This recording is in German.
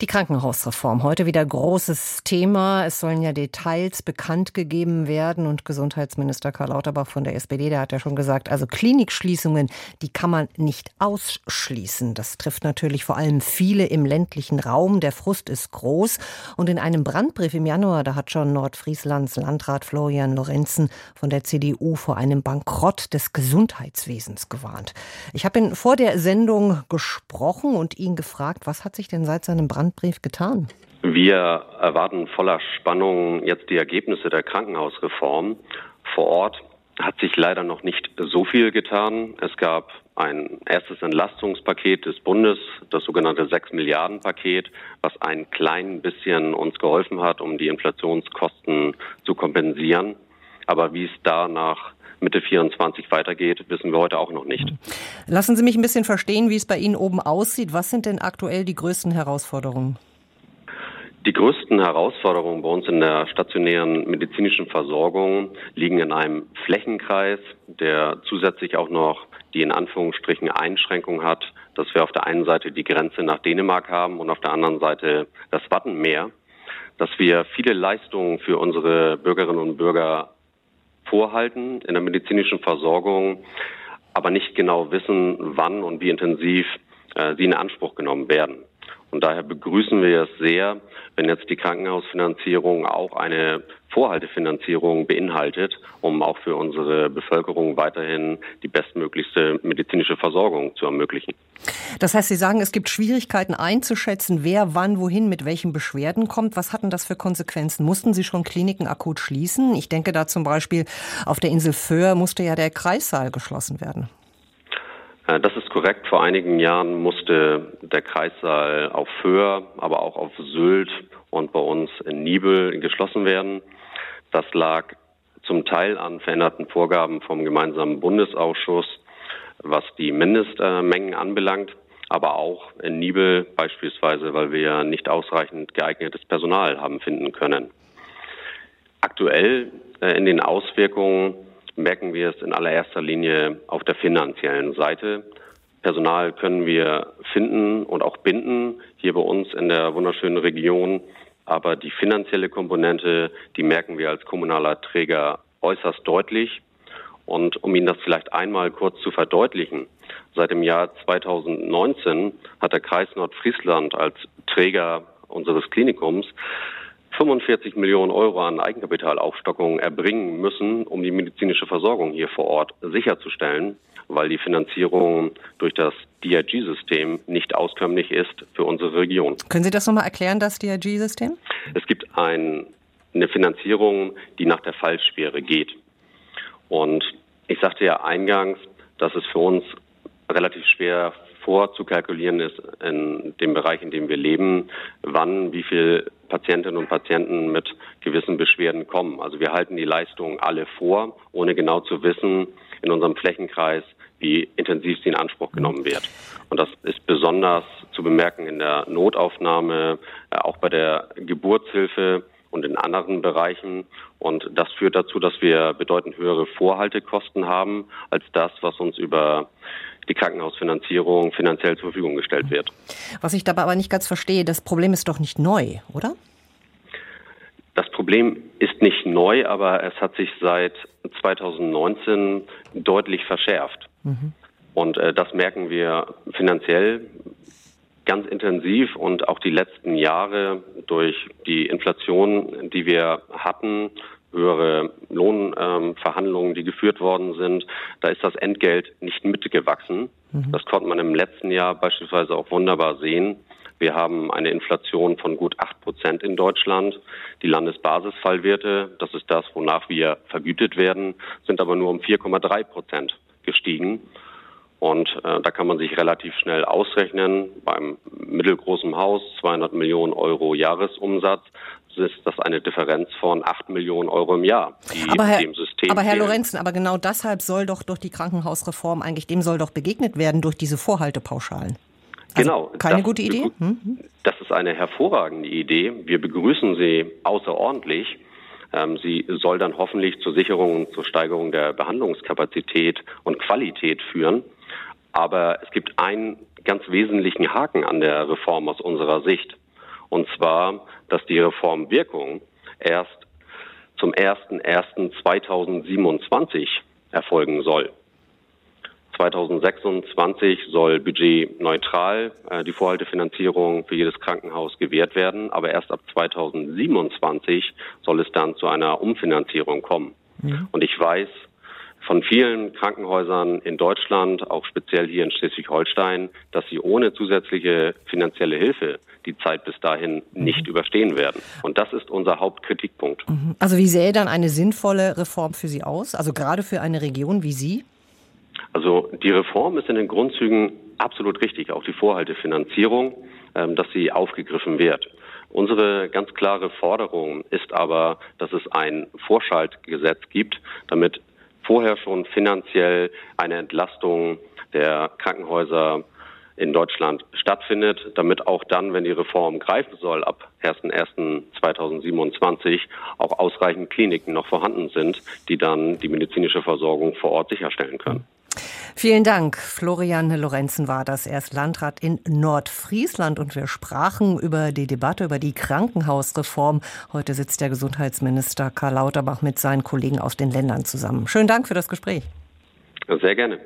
die Krankenhausreform. Heute wieder großes Thema. Es sollen ja Details bekannt gegeben werden. Und Gesundheitsminister Karl Lauterbach von der SPD, der hat ja schon gesagt, also Klinikschließungen, die kann man nicht ausschließen. Das trifft natürlich vor allem viele im ländlichen Raum. Der Frust ist groß. Und in einem Brandbrief im Januar, da hat schon Nordfrieslands Landrat Florian Lorenzen von der CDU vor einem Bankrott des Gesundheitswesens gewarnt. Ich habe ihn vor der Sendung gesprochen und ihn gefragt, was hat sich denn seit seinem Brandbrief Brandbrief getan? Wir erwarten voller Spannung jetzt die Ergebnisse der Krankenhausreform. Vor Ort hat sich leider noch nicht so viel getan. Es gab ein erstes Entlastungspaket des Bundes, das sogenannte 6 Milliarden Paket, was ein klein bisschen uns geholfen hat, um die Inflationskosten zu kompensieren. Aber wie es da nach Mitte 24 weitergeht, wissen wir heute auch noch nicht. Lassen Sie mich ein bisschen verstehen, wie es bei Ihnen oben aussieht. Was sind denn aktuell die größten Herausforderungen? Die größten Herausforderungen bei uns in der stationären medizinischen Versorgung liegen in einem Flächenkreis, der zusätzlich auch noch die in Anführungsstrichen Einschränkung hat, dass wir auf der einen Seite die Grenze nach Dänemark haben und auf der anderen Seite das Wattenmeer, dass wir viele Leistungen für unsere Bürgerinnen und Bürger vorhalten in der medizinischen Versorgung, aber nicht genau wissen, wann und wie intensiv äh, sie in Anspruch genommen werden. Und daher begrüßen wir es sehr, wenn jetzt die Krankenhausfinanzierung auch eine Vorhaltefinanzierung beinhaltet, um auch für unsere Bevölkerung weiterhin die bestmöglichste medizinische Versorgung zu ermöglichen. Das heißt, Sie sagen, es gibt Schwierigkeiten einzuschätzen, wer wann wohin mit welchen Beschwerden kommt. Was hatten das für Konsequenzen? Mussten Sie schon Kliniken akut schließen? Ich denke da zum Beispiel auf der Insel Föhr musste ja der Kreissaal geschlossen werden. Äh, das ist korrekt. Vor einigen Jahren musste der Kreissaal auf Föhr, aber auch auf Sylt und bei uns in Nibel geschlossen werden. Das lag zum Teil an veränderten Vorgaben vom gemeinsamen Bundesausschuss, was die Mindestmengen anbelangt, aber auch in Nibel beispielsweise, weil wir nicht ausreichend geeignetes Personal haben finden können. Aktuell äh, in den Auswirkungen merken wir es in allererster Linie auf der finanziellen Seite. Personal können wir finden und auch binden hier bei uns in der wunderschönen Region. Aber die finanzielle Komponente, die merken wir als kommunaler Träger äußerst deutlich. Und um Ihnen das vielleicht einmal kurz zu verdeutlichen, seit dem Jahr 2019 hat der Kreis Nordfriesland als Träger unseres Klinikums 45 Millionen Euro an Eigenkapitalaufstockung erbringen müssen, um die medizinische Versorgung hier vor Ort sicherzustellen, weil die Finanzierung durch das DRG-System nicht auskömmlich ist für unsere Region. Können Sie das nochmal erklären, das DRG-System? Es gibt ein, eine Finanzierung, die nach der Fallschwere geht. Und ich sagte ja eingangs, dass es für uns relativ schwer vorzukalkulieren ist in dem Bereich, in dem wir leben, wann wie viel Patientinnen und Patienten mit gewissen Beschwerden kommen. Also wir halten die Leistungen alle vor, ohne genau zu wissen in unserem Flächenkreis, wie intensiv sie in Anspruch genommen wird. Und das ist besonders zu bemerken in der Notaufnahme, äh, auch bei der Geburtshilfe und in anderen Bereichen. Und das führt dazu, dass wir bedeutend höhere Vorhaltekosten haben als das, was uns über die Krankenhausfinanzierung finanziell zur Verfügung gestellt wird. Was ich dabei aber nicht ganz verstehe, das Problem ist doch nicht neu, oder? Das Problem ist nicht neu, aber es hat sich seit 2019 deutlich verschärft. Mhm. Und äh, das merken wir finanziell ganz intensiv und auch die letzten Jahre durch die Inflation, die wir hatten, höhere Lohnverhandlungen, ähm, die geführt worden sind, da ist das Entgelt nicht mitgewachsen. Mhm. Das konnte man im letzten Jahr beispielsweise auch wunderbar sehen. Wir haben eine Inflation von gut acht Prozent in Deutschland. Die Landesbasisfallwerte, das ist das, wonach wir vergütet werden, sind aber nur um 4,3 Prozent gestiegen. Und äh, da kann man sich relativ schnell ausrechnen. Beim mittelgroßen Haus 200 Millionen Euro Jahresumsatz ist das eine Differenz von 8 Millionen Euro im Jahr, die aber Herr, dem System Aber Herr. Lorenzen, aber genau deshalb soll doch durch die Krankenhausreform eigentlich dem soll doch begegnet werden durch diese Vorhaltepauschalen. Also genau. Keine gute Idee? Hm? Das ist eine hervorragende Idee. Wir begrüßen sie außerordentlich. Ähm, sie soll dann hoffentlich zur Sicherung und zur Steigerung der Behandlungskapazität und Qualität führen. Aber es gibt einen ganz wesentlichen Haken an der Reform aus unserer Sicht. Und zwar, dass die Reformwirkung erst zum 01.01.2027 erfolgen soll. 2026 soll budgetneutral äh, die Vorhaltefinanzierung für jedes Krankenhaus gewährt werden, aber erst ab 2027 soll es dann zu einer Umfinanzierung kommen. Mhm. Und ich weiß von vielen Krankenhäusern in Deutschland, auch speziell hier in Schleswig-Holstein, dass sie ohne zusätzliche finanzielle Hilfe die Zeit bis dahin nicht mhm. überstehen werden. Und das ist unser Hauptkritikpunkt. Mhm. Also wie sähe dann eine sinnvolle Reform für Sie aus? Also gerade für eine Region wie Sie? Also die Reform ist in den Grundzügen absolut richtig, auch die Vorhaltefinanzierung, ähm, dass sie aufgegriffen wird. Unsere ganz klare Forderung ist aber, dass es ein Vorschaltgesetz gibt, damit vorher schon finanziell eine Entlastung der Krankenhäuser in Deutschland stattfindet, damit auch dann, wenn die Reform greifen soll, ab 01.01.2027 auch ausreichend Kliniken noch vorhanden sind, die dann die medizinische Versorgung vor Ort sicherstellen können. Vielen Dank. Florian Lorenzen war das. Er ist Landrat in Nordfriesland und wir sprachen über die Debatte über die Krankenhausreform. Heute sitzt der Gesundheitsminister Karl Lauterbach mit seinen Kollegen aus den Ländern zusammen. Schönen Dank für das Gespräch. Sehr gerne.